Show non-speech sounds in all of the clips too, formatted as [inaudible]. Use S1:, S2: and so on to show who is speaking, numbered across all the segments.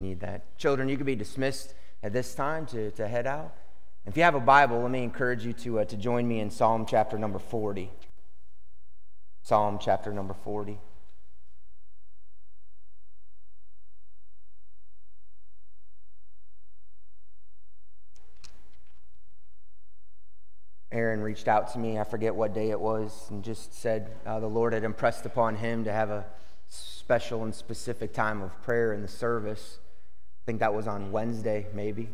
S1: need that. Children, you can be dismissed at this time to, to head out. If you have a Bible, let me encourage you to, uh, to join me in Psalm chapter number 40. Psalm chapter number 40. Aaron reached out to me, I forget what day it was, and just said uh, the Lord had impressed upon him to have a special and specific time of prayer in the service. I think that was on Wednesday, maybe.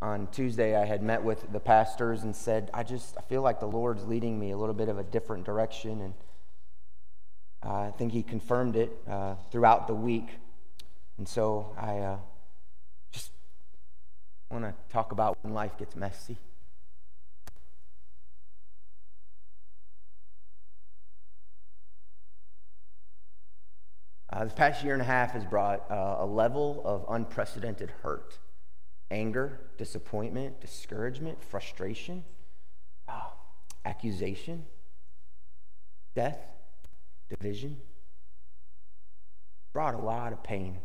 S1: On Tuesday, I had met with the pastors and said, I just I feel like the Lord's leading me a little bit of a different direction. And uh, I think He confirmed it uh, throughout the week. And so I uh, just want to talk about when life gets messy. Uh, this past year and a half has brought uh, a level of unprecedented hurt, anger, disappointment, discouragement, frustration, uh, accusation, death, division. Brought a lot of pain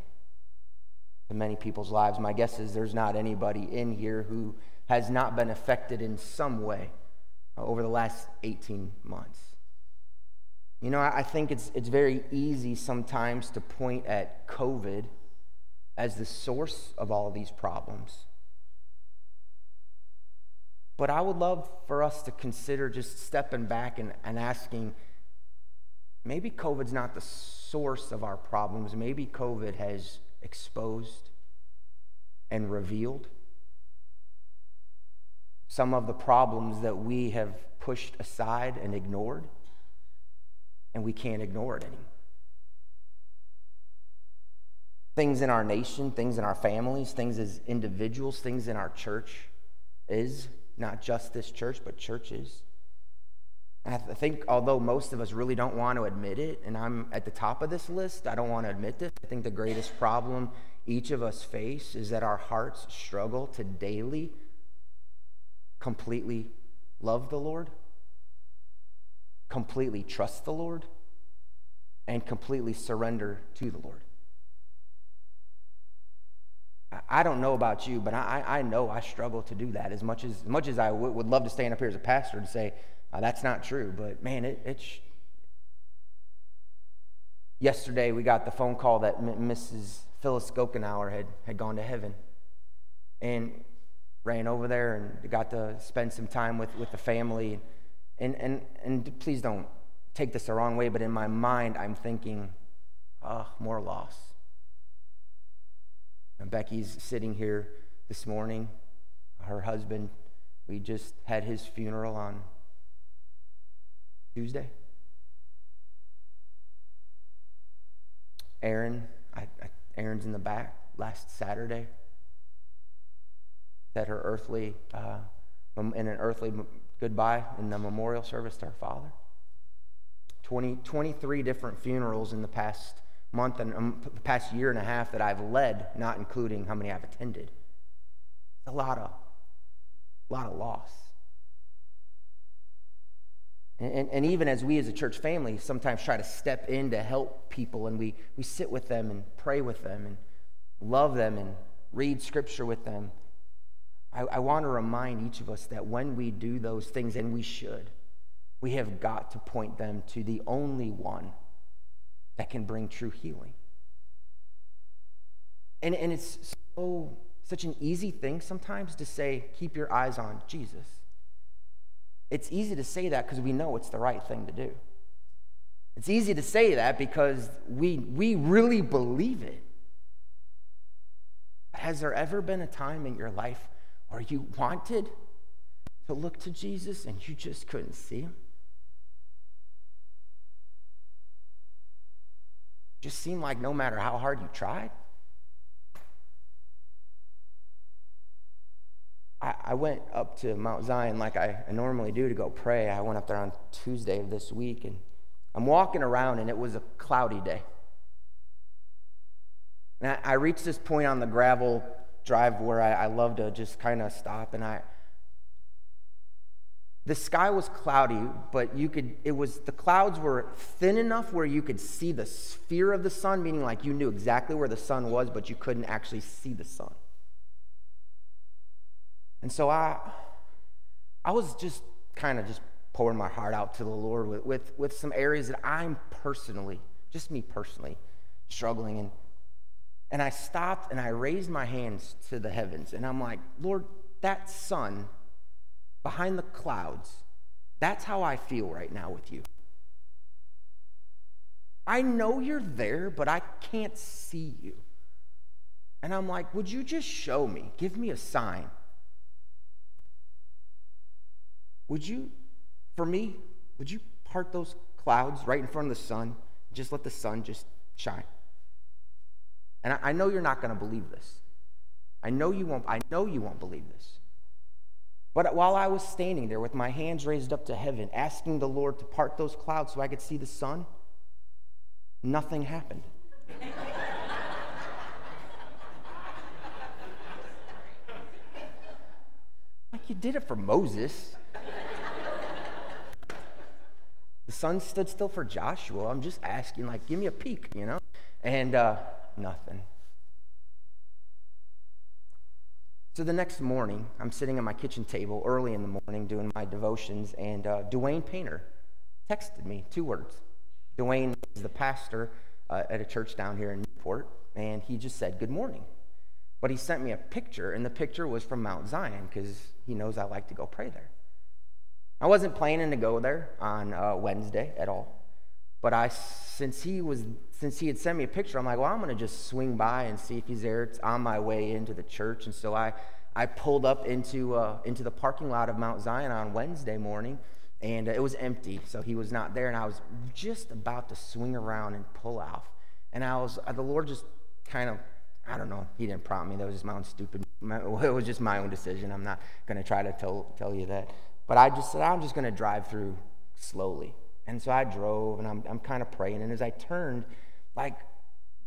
S1: to many people's lives. My guess is there's not anybody in here who has not been affected in some way over the last 18 months. You know, I think it's, it's very easy sometimes to point at COVID as the source of all of these problems. But I would love for us to consider just stepping back and, and asking maybe COVID's not the source of our problems. Maybe COVID has exposed and revealed some of the problems that we have pushed aside and ignored and we can't ignore it anymore. Things in our nation, things in our families, things as individuals, things in our church is not just this church, but churches. I think, although most of us really don't want to admit it, and I'm at the top of this list, I don't want to admit this. I think the greatest problem each of us face is that our hearts struggle to daily, completely love the Lord completely trust the Lord and completely surrender to the Lord. I don't know about you, but I, I know I struggle to do that as much as, as much as I w- would love to stand up here as a pastor and say, uh, that's not true. But man, it, it's. Yesterday, we got the phone call that M- Mrs. Phyllis Gokenauer had, had gone to heaven. And ran over there and got to spend some time with, with the family and, and, and please don't take this the wrong way, but in my mind, I'm thinking, oh, more loss. And Becky's sitting here this morning. Her husband, we just had his funeral on Tuesday. Aaron, I, I, Aaron's in the back last Saturday. Said her earthly, uh, in an earthly goodbye in the memorial service to our father. 20, 23 different funerals in the past month and um, past year and a half that I've led, not including how many I've attended. a lot of, a lot of loss. And, and, and, even as we as a church family sometimes try to step in to help people and we, we sit with them and pray with them and love them and read scripture with them, I, I want to remind each of us that when we do those things, and we should, we have got to point them to the only one that can bring true healing. And, and it's so such an easy thing sometimes to say, keep your eyes on Jesus. It's easy to say that because we know it's the right thing to do. It's easy to say that because we, we really believe it. Has there ever been a time in your life or you wanted to look to Jesus and you just couldn't see him? Just seemed like no matter how hard you tried. I, I went up to Mount Zion like I normally do to go pray. I went up there on Tuesday of this week and I'm walking around and it was a cloudy day. And I, I reached this point on the gravel drive where I, I love to just kind of stop and I the sky was cloudy, but you could, it was, the clouds were thin enough where you could see the sphere of the sun, meaning like you knew exactly where the sun was, but you couldn't actually see the sun. And so I, I was just kind of just pouring my heart out to the Lord with, with, with some areas that I'm personally, just me personally, struggling in. And I stopped and I raised my hands to the heavens and I'm like, Lord, that sun behind the clouds, that's how I feel right now with you. I know you're there, but I can't see you. And I'm like, would you just show me? Give me a sign. Would you, for me, would you part those clouds right in front of the sun? Just let the sun just shine. And I, know you're not going to believe this. I know you won't. I know you won't believe this. But while I was standing there with my hands raised up to heaven, asking the Lord to part those clouds so I could see the sun, nothing happened. [laughs] like you did it for Moses. The sun stood still for Joshua. I'm just asking, like, give me a peek, you know? And uh, nothing. So the next morning, I'm sitting at my kitchen table early in the morning doing my devotions, and uh, Dwayne Painter texted me two words. Dwayne is the pastor uh, at a church down here in Newport, and he just said, Good morning. But he sent me a picture, and the picture was from Mount Zion because he knows I like to go pray there. I wasn't planning to go there on uh, Wednesday at all. But I, since he was, since he had sent me a picture, I'm like, well, I'm going to just swing by and see if he's there. It's on my way into the church, and so I, I pulled up into uh, into the parking lot of Mount Zion on Wednesday morning, and uh, it was empty, so he was not there. And I was just about to swing around and pull off, and I was uh, the Lord just kind of I don't know. He didn't prompt me. That was just my own stupid. My, [laughs] it was just my own decision. I'm not going to try to tell tell you that. But I just said, I'm just going to drive through slowly. And so I drove and I'm, I'm kind of praying. And as I turned, like,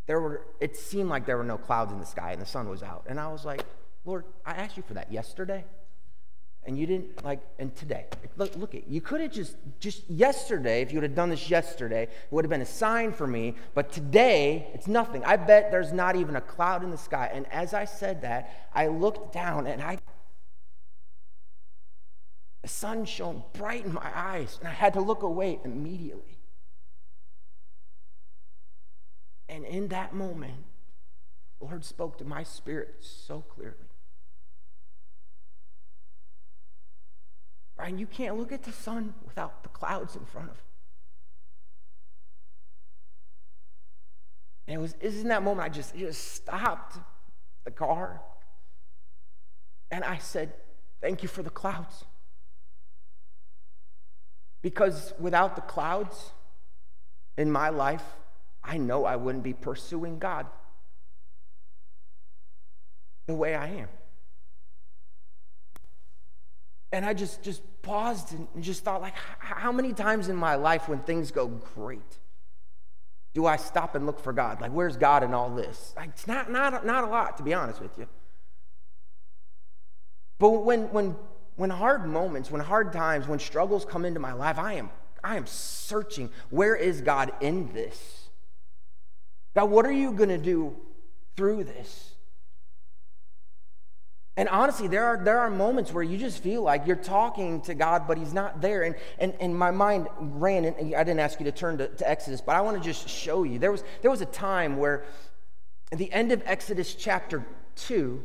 S1: there were, it seemed like there were no clouds in the sky and the sun was out. And I was like, Lord, I asked you for that yesterday. And you didn't like, and today, look, look at you could have just, just yesterday, if you would have done this yesterday, it would have been a sign for me. But today, it's nothing. I bet there's not even a cloud in the sky. And as I said that, I looked down and I the sun shone bright in my eyes, and I had to look away immediately. And in that moment, the Lord spoke to my spirit so clearly. Brian, you can't look at the sun without the clouds in front of it. And it was, in that moment I just, just stopped the car. And I said, Thank you for the clouds. Because without the clouds in my life, I know I wouldn't be pursuing God the way I am. And I just, just paused and just thought, like, how many times in my life when things go great do I stop and look for God? Like, where's God in all this? Like, it's not, not, not a lot, to be honest with you. But when, when when hard moments, when hard times, when struggles come into my life, I am, I am searching where is God in this? God, what are you going to do through this? And honestly, there are, there are moments where you just feel like you're talking to God, but He's not there. And, and, and my mind ran, and I didn't ask you to turn to, to Exodus, but I want to just show you. There was, there was a time where, at the end of Exodus chapter 2,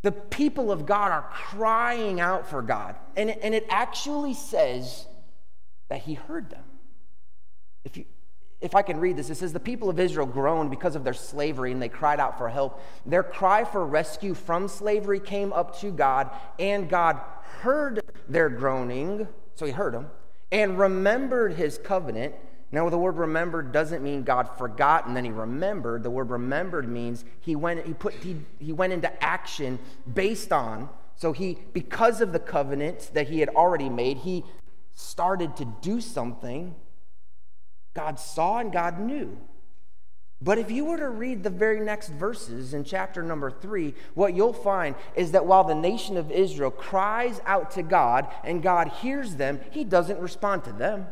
S1: the people of God are crying out for God. And, and it actually says that he heard them. If, you, if I can read this, it says, The people of Israel groaned because of their slavery and they cried out for help. Their cry for rescue from slavery came up to God, and God heard their groaning. So he heard them and remembered his covenant now, the word remembered doesn't mean God forgot and then he remembered. The word remembered means he went, he put, he, he went into action based on. So he, because of the covenant that he had already made, he started to do something God saw and God knew. But if you were to read the very next verses in chapter number three, what you'll find is that while the nation of Israel cries out to God and God hears them, he doesn't respond to them.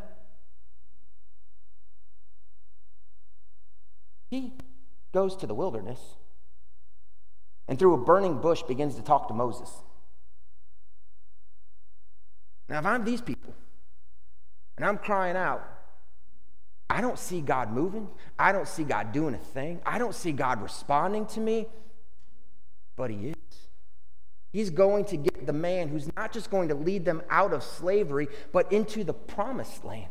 S1: He goes to the wilderness and through a burning bush begins to talk to Moses. Now, if I'm these people and I'm crying out, I don't see God moving. I don't see God doing a thing. I don't see God responding to me. But He is. He's going to get the man who's not just going to lead them out of slavery, but into the promised land.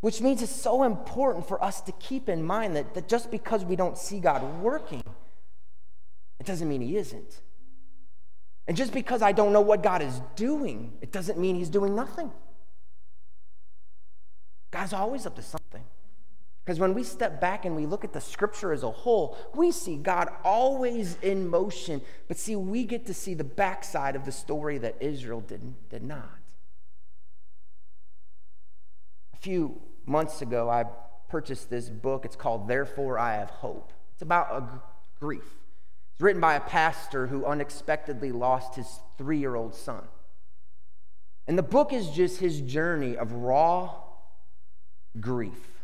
S1: Which means it's so important for us to keep in mind that, that just because we don't see God working, it doesn't mean He isn't. And just because I don't know what God is doing, it doesn't mean He's doing nothing. God's always up to something. Because when we step back and we look at the scripture as a whole, we see God always in motion. But see, we get to see the backside of the story that Israel didn't, did not. A few months ago, I purchased this book. It's called Therefore I Have Hope. It's about a grief. It's written by a pastor who unexpectedly lost his three year old son. And the book is just his journey of raw grief.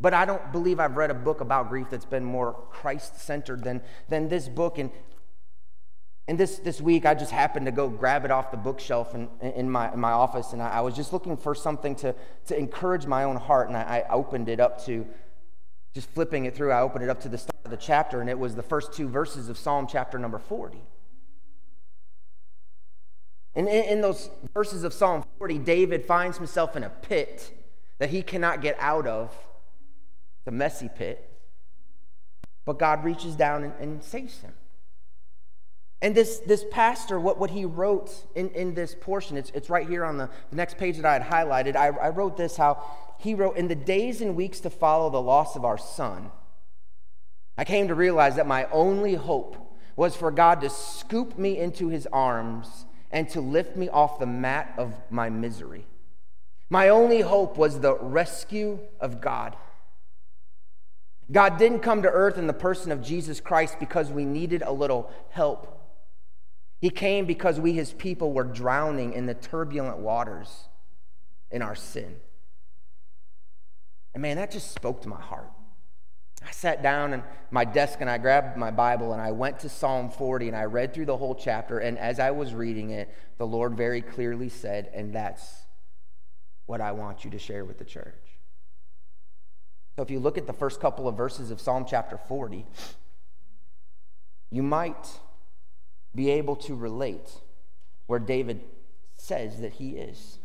S1: But I don't believe I've read a book about grief that's been more Christ centered than, than this book. And, and this, this week, I just happened to go grab it off the bookshelf in, in, my, in my office, and I, I was just looking for something to, to encourage my own heart. And I, I opened it up to, just flipping it through, I opened it up to the start of the chapter, and it was the first two verses of Psalm chapter number 40. And in, in those verses of Psalm 40, David finds himself in a pit that he cannot get out of. It's a messy pit. But God reaches down and, and saves him. And this, this pastor, what, what he wrote in, in this portion, it's, it's right here on the, the next page that I had highlighted. I, I wrote this how he wrote, In the days and weeks to follow the loss of our son, I came to realize that my only hope was for God to scoop me into his arms and to lift me off the mat of my misery. My only hope was the rescue of God. God didn't come to earth in the person of Jesus Christ because we needed a little help. He came because we, his people, were drowning in the turbulent waters in our sin. And man, that just spoke to my heart. I sat down at my desk and I grabbed my Bible and I went to Psalm 40 and I read through the whole chapter. And as I was reading it, the Lord very clearly said, and that's what I want you to share with the church. So if you look at the first couple of verses of Psalm chapter 40, you might be able to relate where David says that he is.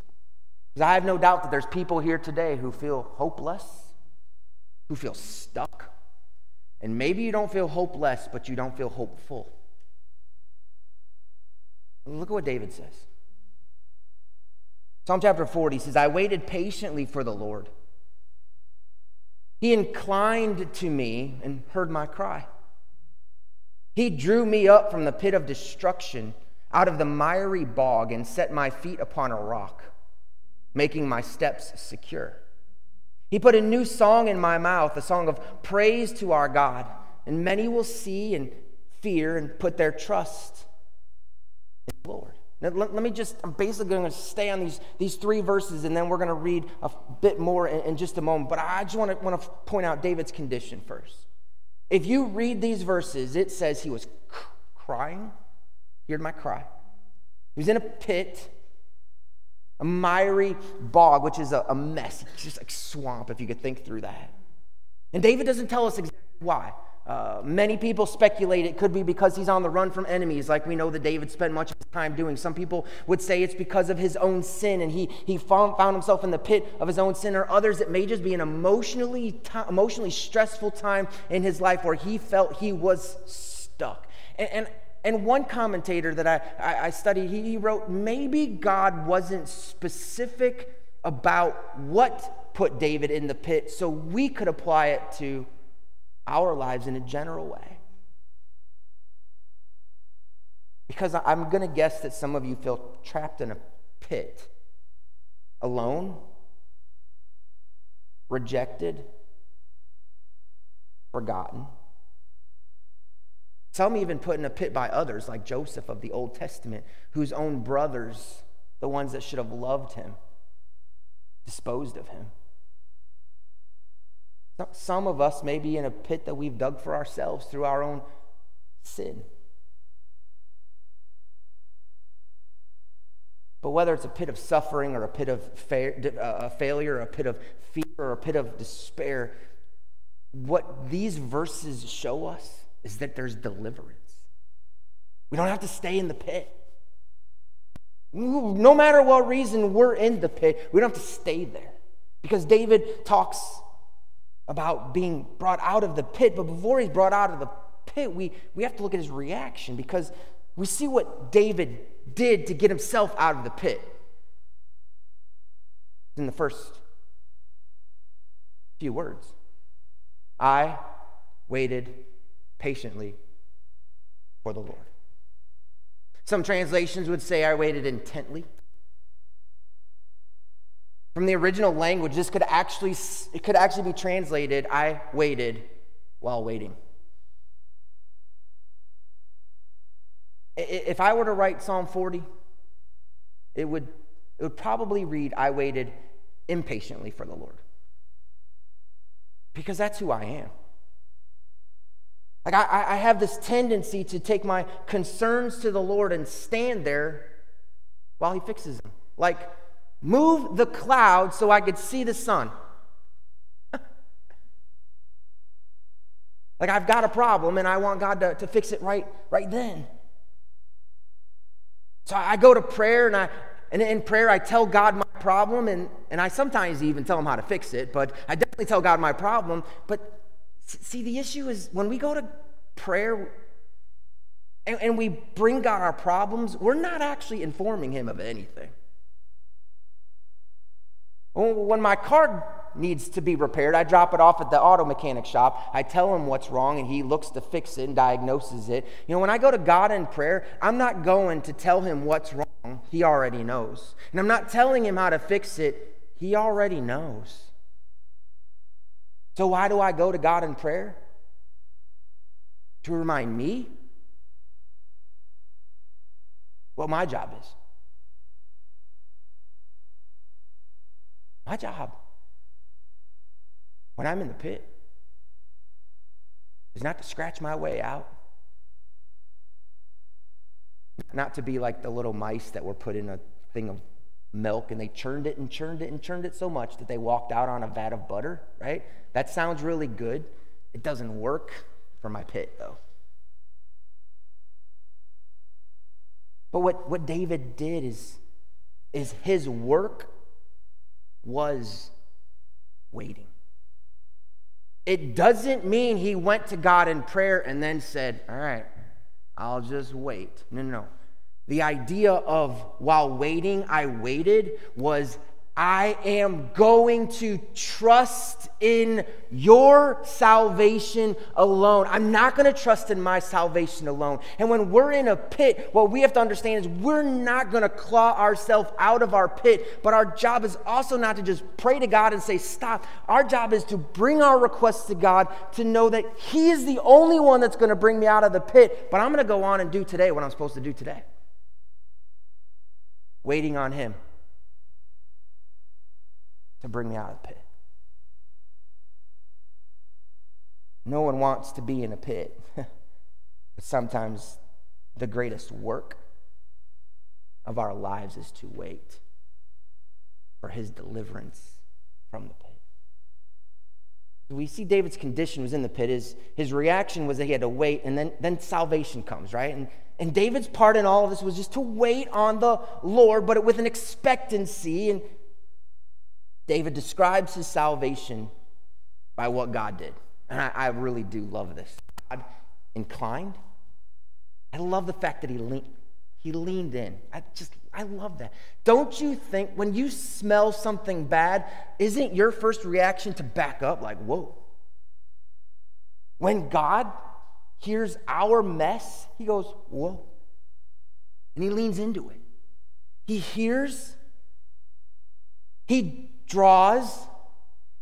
S1: Because I have no doubt that there's people here today who feel hopeless who feel stuck. And maybe you don't feel hopeless, but you don't feel hopeful. Look at what David says. Psalm chapter 40 says, I waited patiently for the Lord. He inclined to me and heard my cry. He drew me up from the pit of destruction, out of the miry bog, and set my feet upon a rock, making my steps secure. He put a new song in my mouth, a song of praise to our God. And many will see and fear and put their trust in the Lord. Now, let, let me just, I'm basically going to stay on these, these three verses and then we're going to read a bit more in, in just a moment. But I just want to, want to point out David's condition first. If you read these verses, it says he was crying. Heard my cry. He was in a pit a miry bog, which is a, a mess, it's just like swamp, if you could think through that. And David doesn't tell us exactly why. Uh, many people speculate it could be because he's on the run from enemies, like we know that David spent much of his time doing. Some people would say it's because of his own sin and he, he found, found himself in the pit of his own sin, or others, it may just be an emotionally, t- emotionally stressful time in his life where he felt he was stuck. And, and and one commentator that I, I, I studied, he, he wrote, maybe God wasn't specific about what put David in the pit, so we could apply it to our lives in a general way. Because I'm going to guess that some of you feel trapped in a pit, alone, rejected, forgotten. Some even put in a pit by others, like Joseph of the Old Testament, whose own brothers, the ones that should have loved him, disposed of him. Some of us may be in a pit that we've dug for ourselves through our own sin. But whether it's a pit of suffering or a pit of fa- uh, failure, or a pit of fear, or a pit of despair, what these verses show us is that there's deliverance. We don't have to stay in the pit. No matter what reason we're in the pit, we don't have to stay there. Because David talks about being brought out of the pit, but before he's brought out of the pit, we, we have to look at his reaction because we see what David did to get himself out of the pit. In the first few words, I waited patiently for the Lord. Some translations would say, I waited intently. From the original language, this could actually, it could actually be translated, I waited while waiting. If I were to write Psalm 40, it would, it would probably read, I waited impatiently for the Lord. Because that's who I am. Like, I, I have this tendency to take my concerns to the Lord and stand there while He fixes them. Like, move the cloud so I could see the sun. [laughs] like, I've got a problem and I want God to, to fix it right, right then. So I go to prayer and I, and in prayer, I tell God my problem, and, and I sometimes even tell him how to fix it, but I definitely tell God my problem. But See, the issue is when we go to prayer and, and we bring God our problems, we're not actually informing Him of anything. When my car needs to be repaired, I drop it off at the auto mechanic shop. I tell him what's wrong, and he looks to fix it and diagnoses it. You know, when I go to God in prayer, I'm not going to tell him what's wrong. He already knows. And I'm not telling him how to fix it. He already knows. So, why do I go to God in prayer? To remind me what my job is. My job, when I'm in the pit, is not to scratch my way out, not to be like the little mice that were put in a thing of milk and they churned it and churned it and churned it so much that they walked out on a vat of butter, right? That sounds really good. It doesn't work for my pit, though. But what, what David did is, is his work was waiting. It doesn't mean he went to God in prayer and then said, All right, I'll just wait. No, no, no. The idea of while waiting, I waited was I am going to trust in your salvation alone. I'm not going to trust in my salvation alone. And when we're in a pit, what we have to understand is we're not going to claw ourselves out of our pit, but our job is also not to just pray to God and say, Stop. Our job is to bring our requests to God to know that He is the only one that's going to bring me out of the pit, but I'm going to go on and do today what I'm supposed to do today. Waiting on Him to bring me out of the pit. No one wants to be in a pit, [laughs] but sometimes the greatest work of our lives is to wait for his deliverance from the pit. We see David's condition was in the pit. His, his reaction was that he had to wait, and then, then salvation comes, right? And, and David's part in all of this was just to wait on the Lord, but with an expectancy. And David describes his salvation by what God did. And I, I really do love this. God inclined. I love the fact that he he leaned in. I just, I love that. Don't you think when you smell something bad, isn't your first reaction to back up like, whoa? When God hears our mess, he goes, whoa. And he leans into it. He hears, he draws,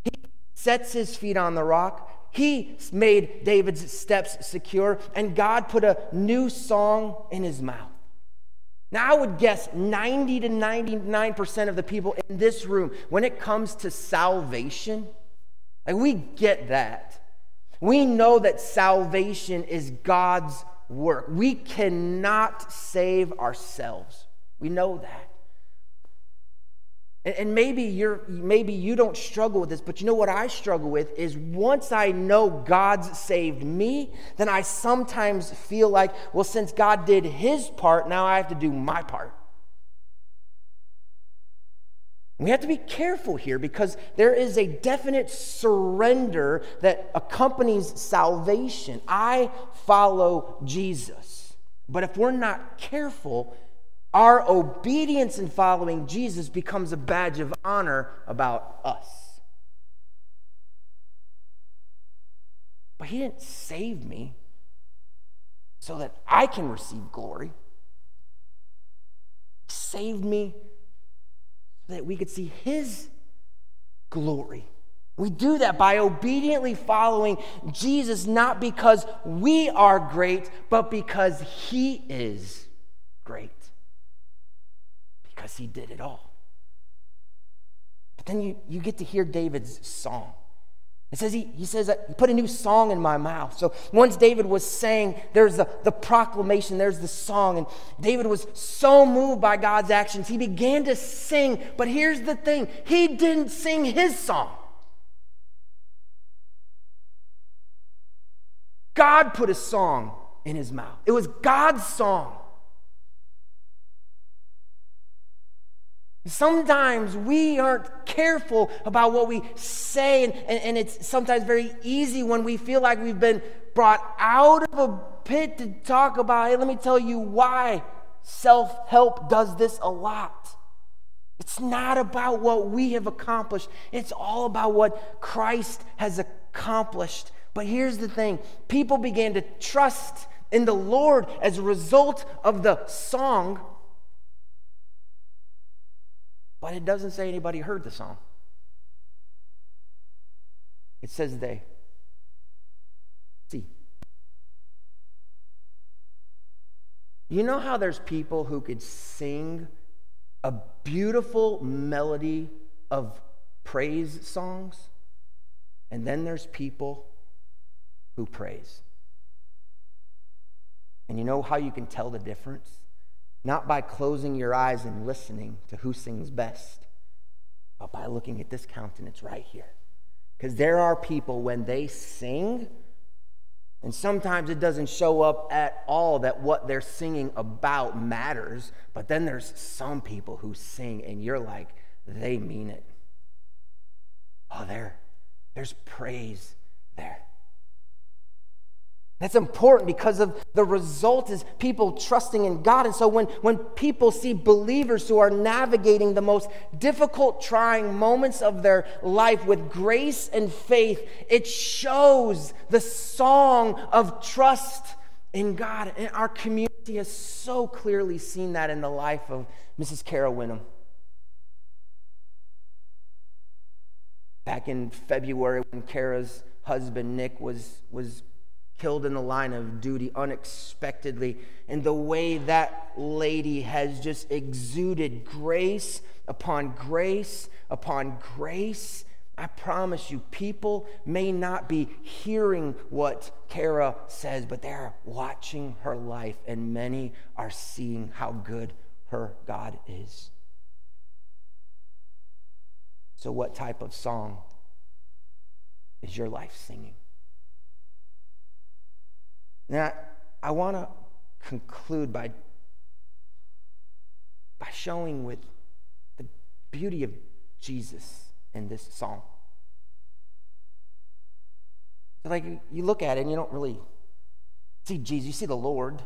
S1: he sets his feet on the rock. He made David's steps secure, and God put a new song in his mouth. Now, I would guess 90 to 99% of the people in this room, when it comes to salvation, like we get that. We know that salvation is God's work. We cannot save ourselves. We know that. And maybe you're maybe you don't struggle with this, but you know what I struggle with is once I know God's saved me, then I sometimes feel like, well, since God did his part, now I have to do my part. We have to be careful here because there is a definite surrender that accompanies salvation. I follow Jesus. But if we're not careful, our obedience in following Jesus becomes a badge of honor about us. But He didn't save me so that I can receive glory. He saved me so that we could see His glory. We do that by obediently following Jesus, not because we are great, but because He is great because he did it all. But then you, you get to hear David's song. It says he, he says, he put a new song in my mouth. So once David was saying, there's the, the proclamation, there's the song, and David was so moved by God's actions, he began to sing. But here's the thing he didn't sing his song. God put a song in his mouth. It was God's song. Sometimes we aren't careful about what we say, and, and, and, it's sometimes very easy when we feel like we've been brought out of a pit to talk about, hey, let me tell you why self help does this a lot. It's not about what we have accomplished, it's all about what Christ has accomplished. But here's the thing people began to trust in the Lord as a result of the song but it doesn't say anybody heard the song. It says they. See. You know how there's people who could sing a beautiful melody of praise songs? And then there's people who praise. And you know how you can tell the difference? Not by closing your eyes and listening to who sings best, but by looking at this countenance right here. Because there are people when they sing, and sometimes it doesn't show up at all that what they're singing about matters, but then there's some people who sing and you're like, they mean it. Oh, there, there's praise there. That's important because of the result is people trusting in God. And so when, when people see believers who are navigating the most difficult, trying moments of their life with grace and faith, it shows the song of trust in God. And our community has so clearly seen that in the life of Mrs. Carol Winham. Back in February, when Kara's husband, Nick, was, was killed in the line of duty unexpectedly. And the way that lady has just exuded grace upon grace upon grace. I promise you, people may not be hearing what Kara says, but they're watching her life, and many are seeing how good her God is. So, what type of song is your life singing? Now, I want to conclude by, by showing with the beauty of Jesus in this song. So like you look at it and you don't really see Jesus. You see the Lord.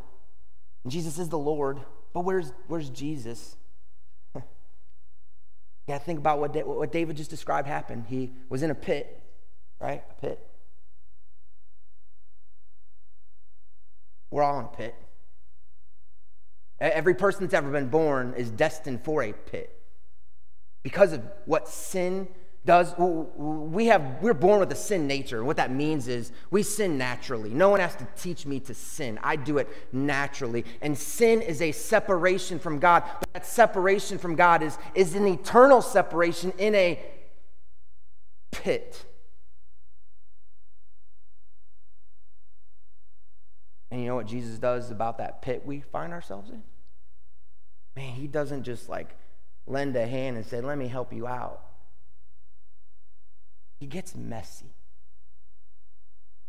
S1: And Jesus is the Lord. But where's, where's Jesus? [laughs] yeah, think about what, what David just described happened. He was in a pit, right? A pit. We're all in a pit. Every person that's ever been born is destined for a pit. Because of what sin does we have we're born with a sin nature. And what that means is we sin naturally. No one has to teach me to sin. I do it naturally. And sin is a separation from god. But that separation from god is is an eternal separation in a pit and you know what jesus does about that pit we find ourselves in man he doesn't just like lend a hand and say let me help you out he gets messy.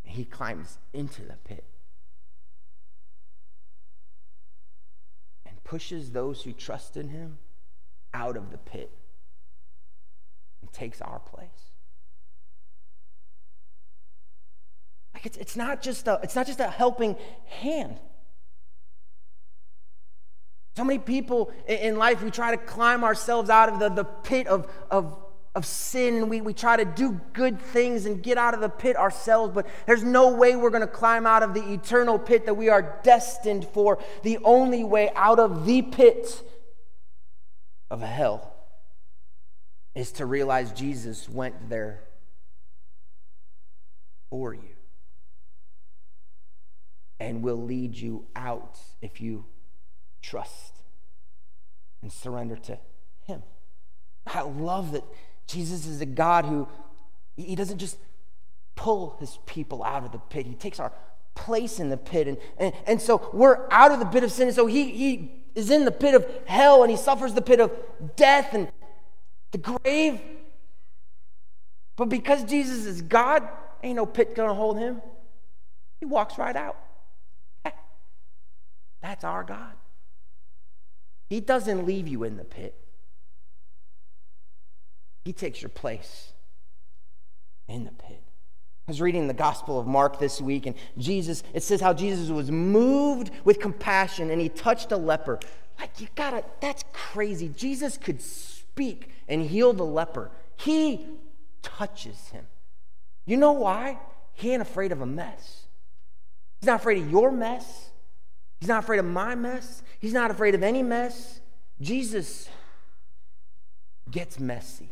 S1: He climbs into the pit and pushes those who trust in him out of the pit and takes our place. Like it's, it's, not just a, it's not just a helping hand. So many people in life, we try to climb ourselves out of the, the pit of, of of sin. We, we try to do good things and get out of the pit ourselves, but there's no way we're going to climb out of the eternal pit that we are destined for. The only way out of the pit of hell is to realize Jesus went there for you and will lead you out if you trust and surrender to Him. I love that Jesus is a God who, he doesn't just pull his people out of the pit, he takes our place in the pit. And, and, and so we're out of the pit of sin. And so he, he is in the pit of hell and he suffers the pit of death and the grave. But because Jesus is God, ain't no pit gonna hold him. He walks right out. That's our God. He doesn't leave you in the pit. He takes your place in the pit. I was reading the Gospel of Mark this week, and Jesus, it says how Jesus was moved with compassion and he touched a leper. Like, you gotta, that's crazy. Jesus could speak and heal the leper. He touches him. You know why? He ain't afraid of a mess. He's not afraid of your mess. He's not afraid of my mess. He's not afraid of any mess. Jesus gets messy.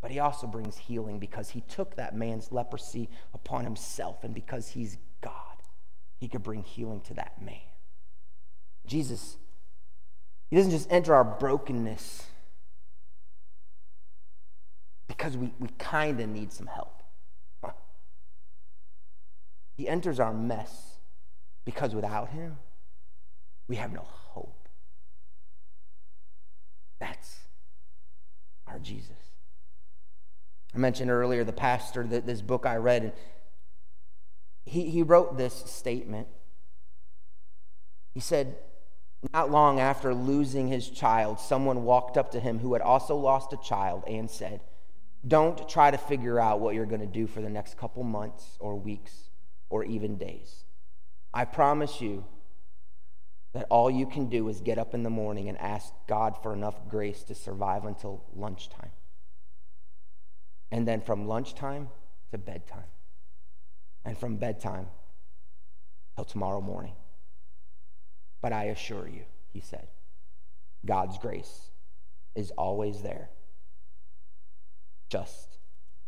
S1: But he also brings healing because he took that man's leprosy upon himself. And because he's God, he could bring healing to that man. Jesus, he doesn't just enter our brokenness because we, we kind of need some help. He enters our mess because without him, we have no hope. That's our Jesus. I mentioned earlier the pastor that this book I read, and he, he wrote this statement. He said, Not long after losing his child, someone walked up to him who had also lost a child and said, Don't try to figure out what you're going to do for the next couple months or weeks or even days. I promise you that all you can do is get up in the morning and ask God for enough grace to survive until lunchtime and then from lunchtime to bedtime, and from bedtime till tomorrow morning. But I assure you, he said, God's grace is always there, just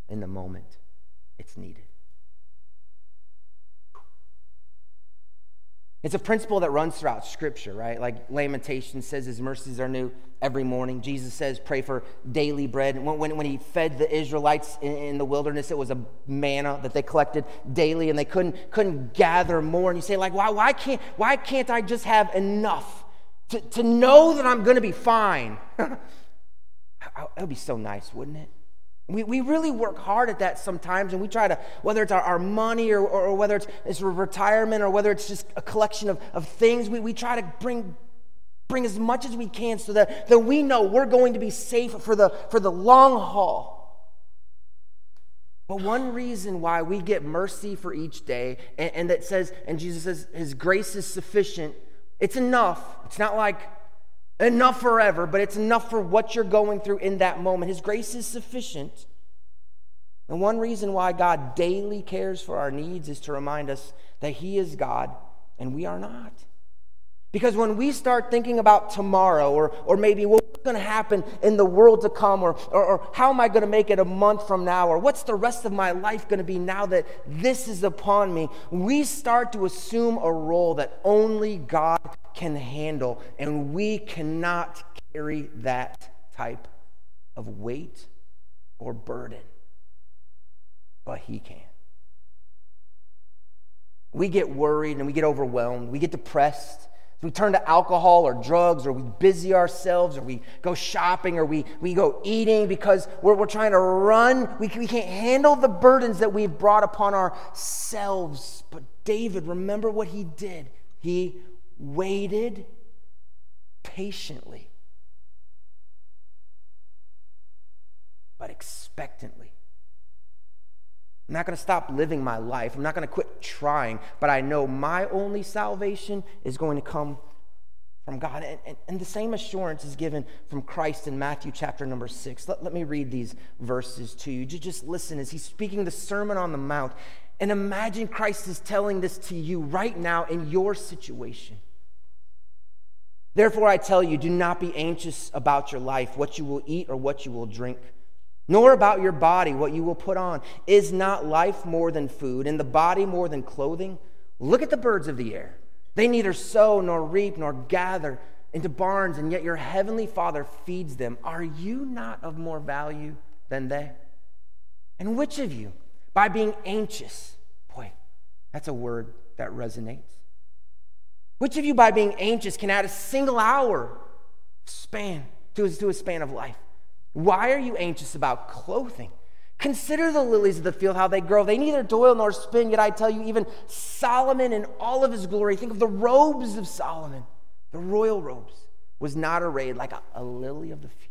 S1: in the moment it's needed. It's a principle that runs throughout Scripture, right? Like Lamentation says, His mercies are new every morning. Jesus says, pray for daily bread. When, when, when He fed the Israelites in, in, the wilderness, it was a manna that they collected daily and they couldn't, couldn't gather more. And you say, like, why, why, can't, why can't I just have enough to, to know that I'm going to be fine? [laughs] it would be so nice, wouldn't it? We, we really work hard at that sometimes, and we try to, whether it's our, our money or, or, or, whether it's, it's retirement or whether it's just a collection of, of things, we, we try to bring, bring as much as we can so that, that we know we're going to be safe for the, for the long haul. But one reason why we get mercy for each day, and, and that says, and Jesus says, His grace is sufficient, it's enough. It's not like enough forever, but it's enough for what you're going through in that moment. His grace is sufficient. And one reason why God daily cares for our needs is to remind us that He is God and we are not. Because when we start thinking about tomorrow, or, or maybe we'll going to happen in the world to come? Or, or, or how am I going to make it a month from now? Or what's the rest of my life going to be now that this is upon me? We start to assume a role that only God can handle, and we cannot carry that type of weight or burden. But He can. We get worried and we get overwhelmed, we get depressed we turn to alcohol or drugs, or we busy ourselves, or we go shopping, or we, we go eating because we're, we're trying to run. We, we can't handle the burdens that we've brought upon ourselves. But David, remember what he did. He waited patiently, but expectantly. I'm not going to stop living my life. I'm not going to quit trying, but I know my only salvation is going to come from God. And, and, and, the same assurance is given from Christ in Matthew chapter number six. Let, let me read these verses to you. Just, just listen as he's speaking the Sermon on the Mount. And imagine Christ is telling this to you right now in your situation. Therefore, I tell you, do not be anxious about your life, what you will eat or what you will drink nor about your body, what you will put on. Is not life more than food, and the body more than clothing? Look at the birds of the air. They neither sow nor reap nor gather into barns, and yet your heavenly Father feeds them. Are you not of more value than they? And which of you, by being anxious, boy, that's a word that resonates. Which of you, by being anxious, can add a single hour span to his, to his span of life? Why are you anxious about clothing? Consider the lilies of the field, how they grow. They neither toil nor spin, yet I tell you, even Solomon in all of his glory, think of the robes of Solomon, the royal robes, was not arrayed like a, a lily of the field.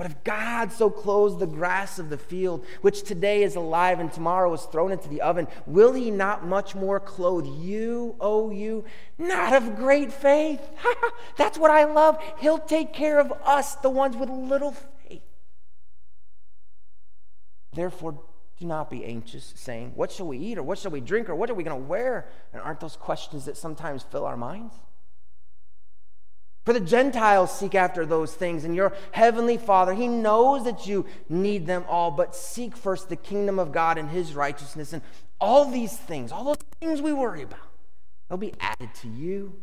S1: But if God so clothes the grass of the field, which today is alive and tomorrow is thrown into the oven, will he not much more clothe you, O oh you, not of great faith? [laughs] That's what I love. He'll take care of us, the ones with little faith. Therefore, do not be anxious, saying, What shall we eat, or what shall we drink, or what are we going to wear? And aren't those questions that sometimes fill our minds? For the Gentiles seek after those things, and your heavenly Father, He knows that you need them all, but seek first the kingdom of God and His righteousness, and all these things, all those things we worry about, they'll be added to you.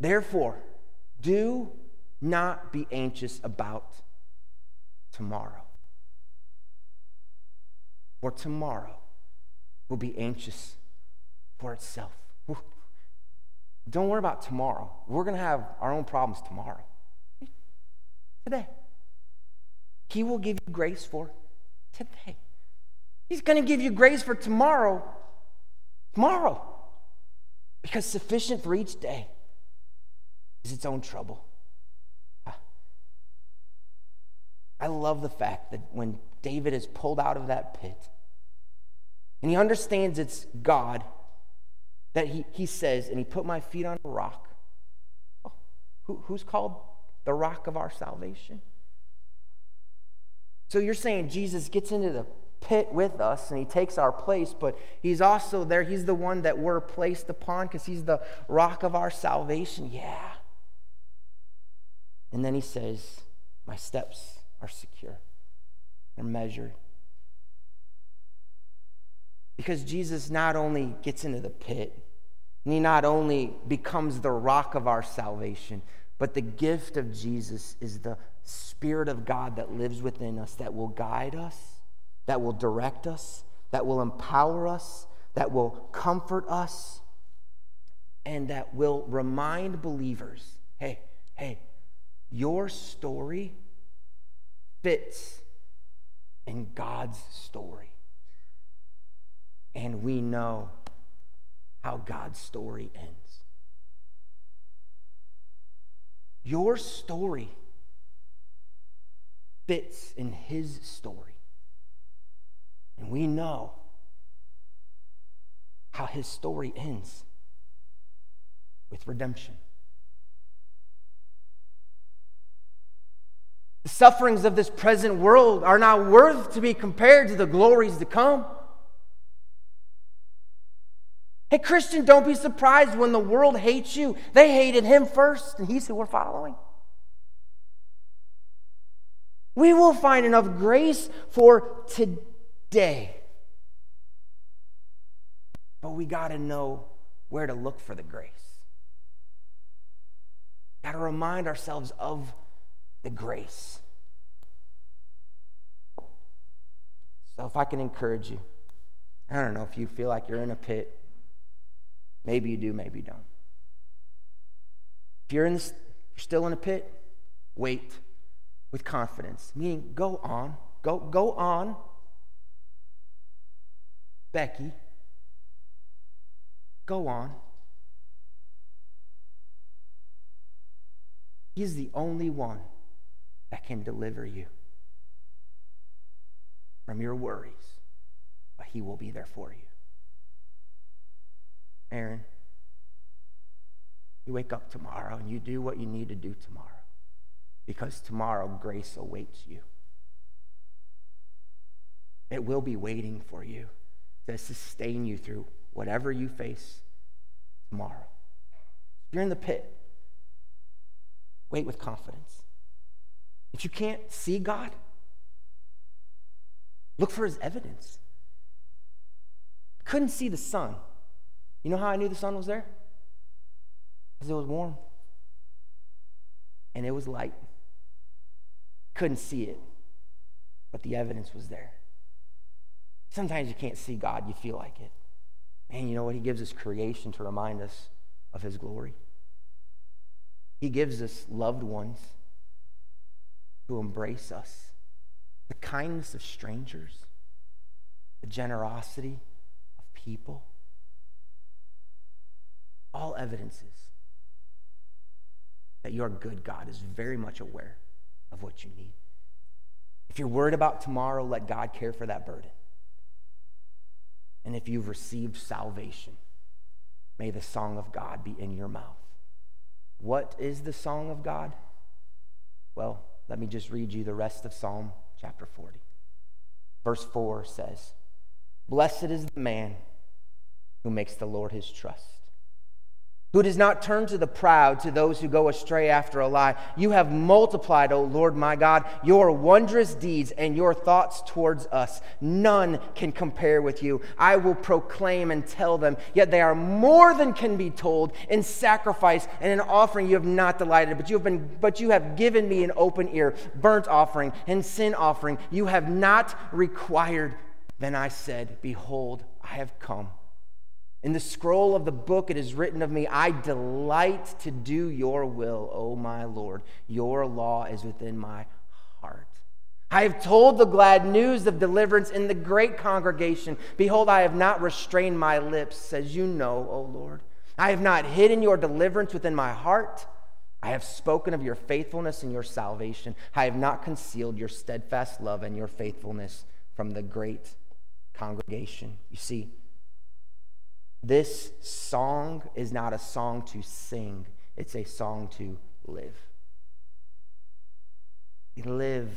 S1: Therefore, do not be anxious about tomorrow. For tomorrow will be anxious for itself. Don't worry about tomorrow. We're going to have our own problems tomorrow. Today. He will give you grace for today. He's going to give you grace for tomorrow. Tomorrow. Because sufficient for each day is its own trouble. Ah. I love the fact that when David is pulled out of that pit and he understands it's God that he, he says, and he put my feet on a rock. Oh, who, who's called the rock of our salvation? So you're saying Jesus gets into the pit with us and he takes our place, but he's also there. He's the one that we're placed upon because he's the rock of our salvation. Yeah. And then he says, My steps are secure, they're measured. Because Jesus not only gets into the pit, and he not only becomes the rock of our salvation, but the gift of Jesus is the Spirit of God that lives within us, that will guide us, that will direct us, that will empower us, that will comfort us, and that will remind believers hey, hey, your story fits in God's story. And we know how God's story ends. Your story fits in His story. And we know how His story ends with redemption. The sufferings of this present world are not worth to be compared to the glories to come. Hey, Christian, don't be surprised when the world hates you. They hated him first, and he's who we're following. We will find enough grace for today. But we got to know where to look for the grace. Got to remind ourselves of the grace. So, if I can encourage you, I don't know if you feel like you're in a pit. Maybe you do, maybe you don't. If you're, in this, you're still in a pit, wait with confidence. Meaning, go on. Go, go on. Becky, go on. He's the only one that can deliver you from your worries, but He will be there for you. Aaron, you wake up tomorrow and you do what you need to do tomorrow because tomorrow grace awaits you. It will be waiting for you to sustain you through whatever you face tomorrow. If you're in the pit, wait with confidence. If you can't see God, look for his evidence. Couldn't see the sun. You know how I knew the sun was there? Because it was warm and it was light. Couldn't see it, but the evidence was there. Sometimes you can't see God, you feel like it. Man, you know what? He gives us creation to remind us of His glory. He gives us loved ones to embrace us, the kindness of strangers, the generosity of people. All evidences that your good God is very much aware of what you need. If you're worried about tomorrow, let God care for that burden. And if you've received salvation, may the song of God be in your mouth. What is the song of God? Well, let me just read you the rest of Psalm chapter 40. Verse 4 says, Blessed is the man who makes the Lord his trust who does not turn to the proud, to those who go astray after a lie. You have multiplied, O Lord my God, your wondrous deeds and your thoughts towards us. None can compare with you. I will proclaim and tell them, yet they are more than can be told. In sacrifice and in offering you have not delighted, but you have been but you have given me an open ear, burnt offering and sin offering. You have not required. Then I said, Behold, I have come. In the scroll of the book it is written of me, I delight to do your will, O my Lord. Your law is within my heart. I have told the glad news of deliverance in the great congregation. Behold, I have not restrained my lips, as you know, O Lord. I have not hidden your deliverance within my heart. I have spoken of your faithfulness and your salvation. I have not concealed your steadfast love and your faithfulness from the great congregation. You see, this song is not a song to sing, it's a song to live. We live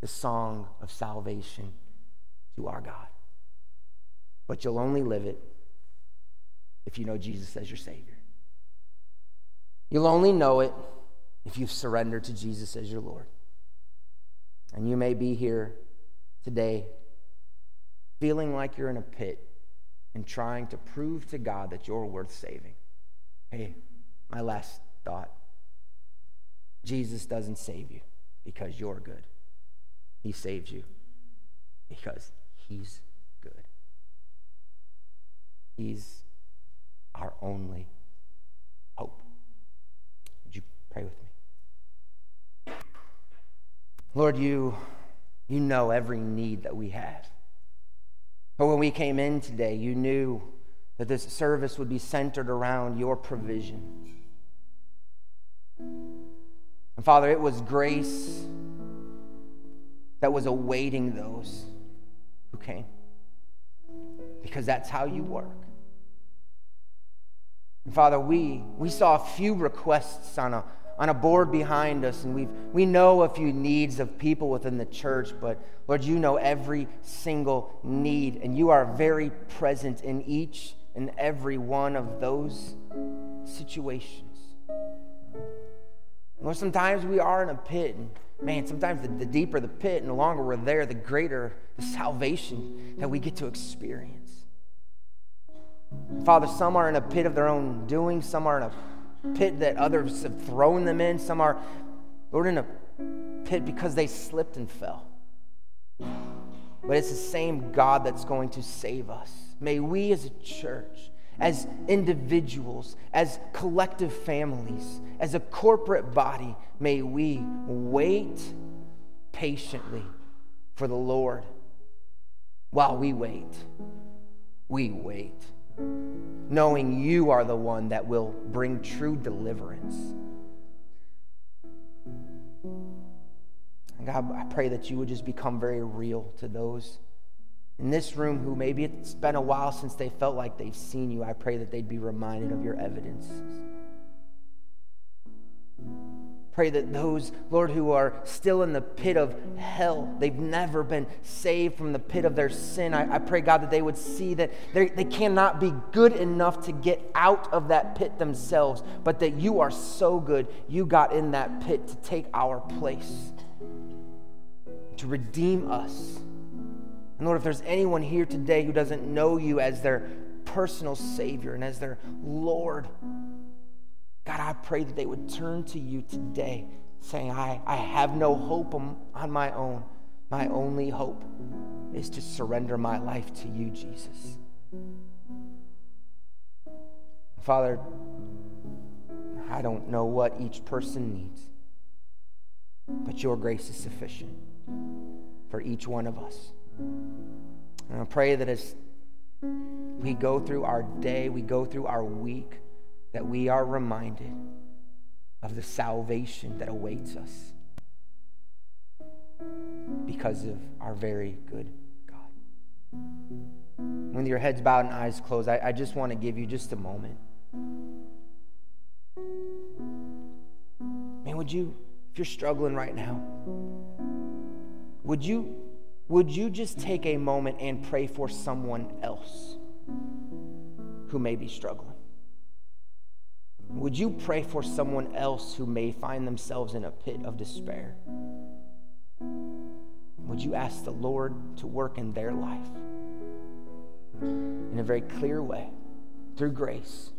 S1: the song of salvation to our God. But you'll only live it if you know Jesus as your Savior. You'll only know it if you've surrendered to Jesus as your Lord. And you may be here today feeling like you're in a pit and trying to prove to God that you're worth saving. Hey, my last thought Jesus doesn't save you because you're good, He saves you because He's good. He's our only hope. Would you pray with me? Lord, you, you know every need that we have. But when we came in today, you knew that this service would be centered around your provision. And Father, it was grace that was awaiting those who came. Because that's how you work. And Father, we, we saw a few requests on a on a board behind us, and we've, we know a few needs of people within the church, but Lord, you know every single need, and you are very present in each and every one of those situations. Lord, sometimes we are in a pit, and man, sometimes the, the deeper the pit and the longer we're there, the greater the salvation that we get to experience. Father, some are in a pit of their own doing, some are in a pit that others have thrown them in, some are, Lord, in a pit because they slipped and fell. But it's the same God that's going to save us. May we as a church, as individuals, as collective families, as a corporate body, may we wait patiently for the Lord. While we wait, we wait, knowing you are the one that will bring true deliverance. God, I pray that you would just become very real to those in this room who maybe it's been a while since they felt like they've seen you. I pray that they'd be reminded of your evidence. Pray that those, Lord, who are still in the pit of hell, they've never been saved from the pit of their sin. I, I pray, God, that they would see that they cannot be good enough to get out of that pit themselves, but that you are so good, you got in that pit to take our place, to redeem us. And Lord, if there's anyone here today who doesn't know you as their personal Savior and as their Lord, God, I pray that they would turn to you today, saying, I, I have no hope on, on my own. My only hope is to surrender my life to you, Jesus. Father, I don't know what each person needs, but your grace is sufficient for each one of us. And I pray that as we go through our day, we go through our week, that we are reminded of the salvation that awaits us because of our very good God. When your head's bowed and eyes closed, I, I just want to give you just a moment. Man, would you, if you're struggling right now, would you would you just take a moment and pray for someone else who may be struggling? Would you pray for someone else who may find themselves in a pit of despair? Would you ask the Lord to work in their life in a very clear way through grace?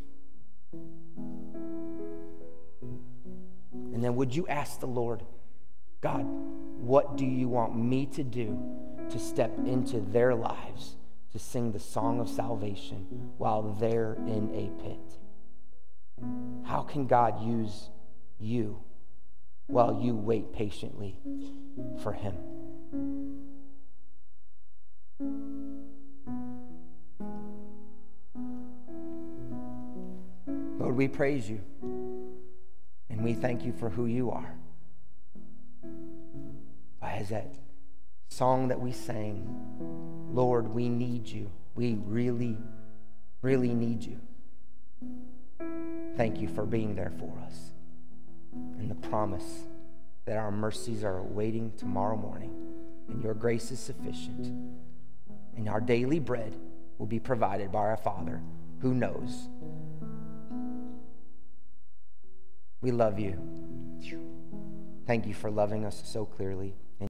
S1: And then would you ask the Lord, God, what do you want me to do to step into their lives to sing the song of salvation while they're in a pit? How can God use you while you wait patiently for Him? Lord, we praise you and we thank you for who you are. As that song that we sang, Lord, we need you. We really, really need you. Thank you for being there for us. And the promise that our mercies are awaiting tomorrow morning, and your grace is sufficient, and our daily bread will be provided by our Father who knows. We love you. Thank you for loving us so clearly.